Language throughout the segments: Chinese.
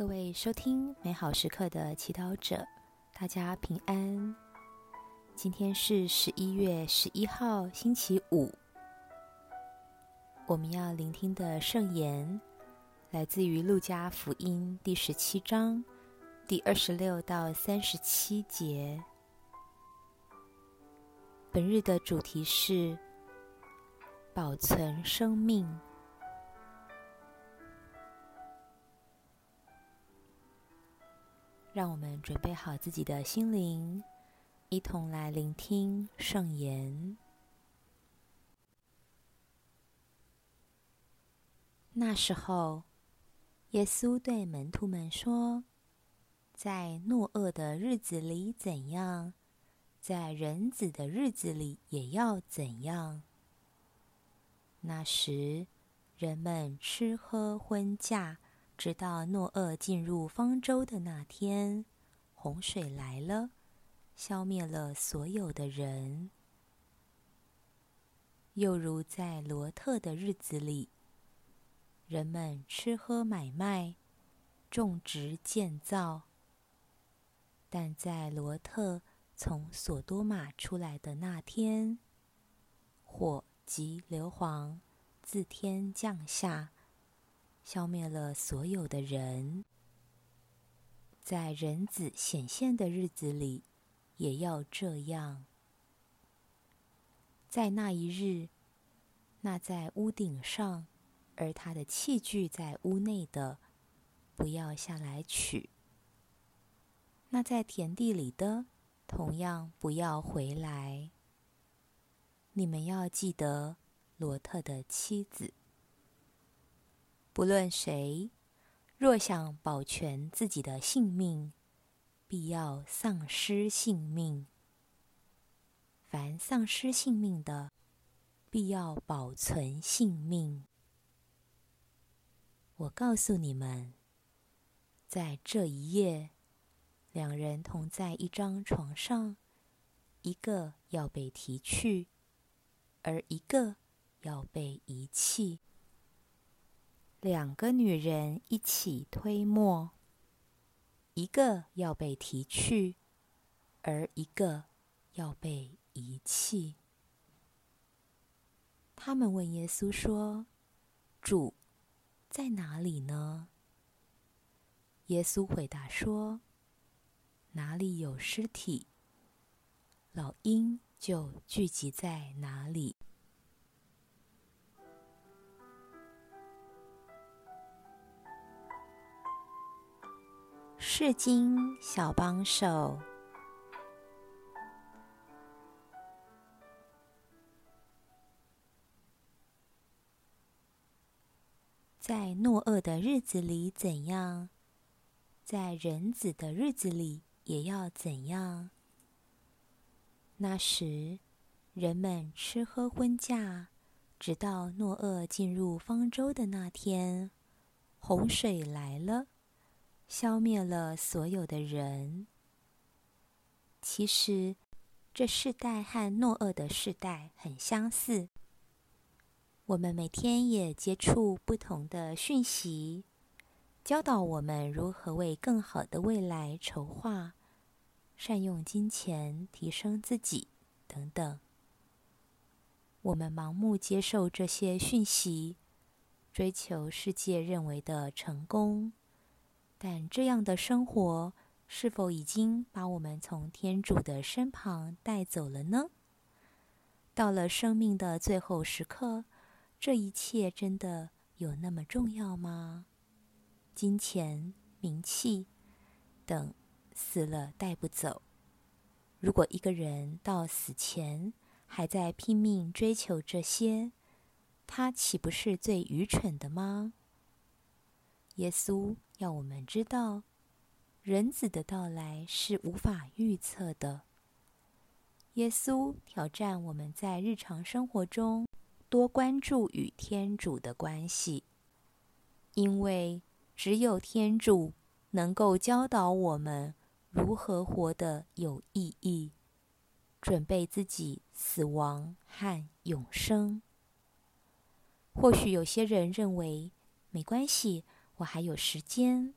各位收听美好时刻的祈祷者，大家平安。今天是十一月十一号，星期五。我们要聆听的圣言来自于路加福音第十七章第二十六到三十七节。本日的主题是保存生命。让我们准备好自己的心灵，一同来聆听圣言。那时候，耶稣对门徒们说：“在诺厄的日子里怎样，在人子的日子里也要怎样。那时，人们吃喝婚嫁。”直到诺厄进入方舟的那天，洪水来了，消灭了所有的人。又如在罗特的日子里，人们吃喝买卖、种植建造。但在罗特从索多玛出来的那天，火及硫磺自天降下。消灭了所有的人，在人子显现的日子里，也要这样。在那一日，那在屋顶上，而他的器具在屋内的，不要下来取；那在田地里的，同样不要回来。你们要记得罗特的妻子。不论谁，若想保全自己的性命，必要丧失性命；凡丧失性命的，必要保存性命。我告诉你们，在这一夜，两人同在一张床上，一个要被提去，而一个要被遗弃。两个女人一起推磨，一个要被提去，而一个要被遗弃。他们问耶稣说：“主在哪里呢？”耶稣回答说：“哪里有尸体，老鹰就聚集在哪里。”世经小帮手，在诺厄的日子里怎样，在人子的日子里也要怎样。那时，人们吃喝婚嫁，直到诺厄进入方舟的那天，洪水来了。消灭了所有的人。其实，这世代和诺厄的世代很相似。我们每天也接触不同的讯息，教导我们如何为更好的未来筹划，善用金钱提升自己等等。我们盲目接受这些讯息，追求世界认为的成功。但这样的生活是否已经把我们从天主的身旁带走了呢？到了生命的最后时刻，这一切真的有那么重要吗？金钱、名气等死了带不走。如果一个人到死前还在拼命追求这些，他岂不是最愚蠢的吗？耶稣。要我们知道，人子的到来是无法预测的。耶稣挑战我们在日常生活中多关注与天主的关系，因为只有天主能够教导我们如何活得有意义，准备自己死亡和永生。或许有些人认为没关系。我还有时间，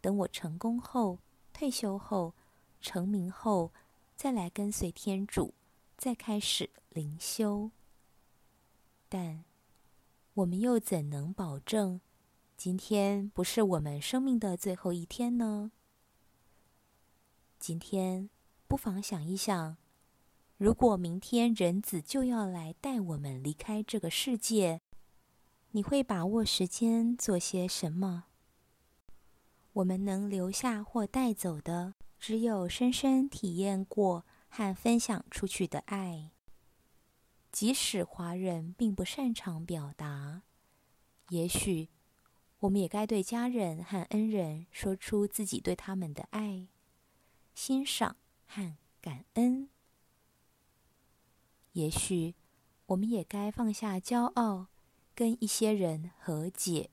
等我成功后、退休后、成名后，再来跟随天主，再开始灵修。但我们又怎能保证今天不是我们生命的最后一天呢？今天不妨想一想，如果明天人子就要来带我们离开这个世界，你会把握时间做些什么？我们能留下或带走的，只有深深体验过和分享出去的爱。即使华人并不擅长表达，也许我们也该对家人和恩人说出自己对他们的爱、欣赏和感恩。也许我们也该放下骄傲，跟一些人和解，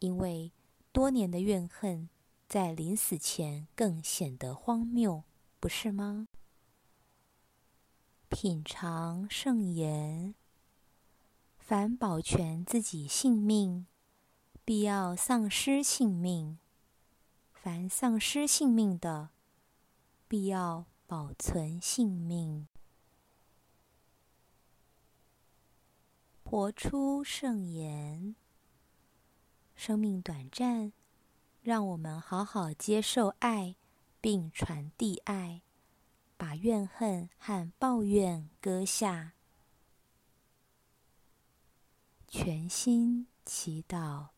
因为多年的怨恨在临死前更显得荒谬，不是吗？品尝圣言。凡保全自己性命，必要丧失性命；凡丧失性命的，必要保存性命。活出圣言。生命短暂，让我们好好接受爱，并传递爱。把怨恨和抱怨搁下，全心祈祷。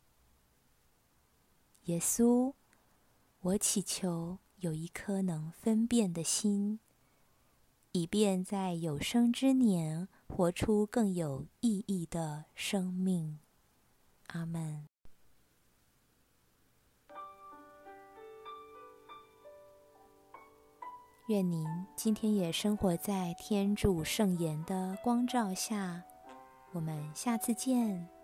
耶稣，我祈求有一颗能分辨的心，以便在有生之年活出更有意义的生命。阿门。愿您今天也生活在天主圣言的光照下。我们下次见。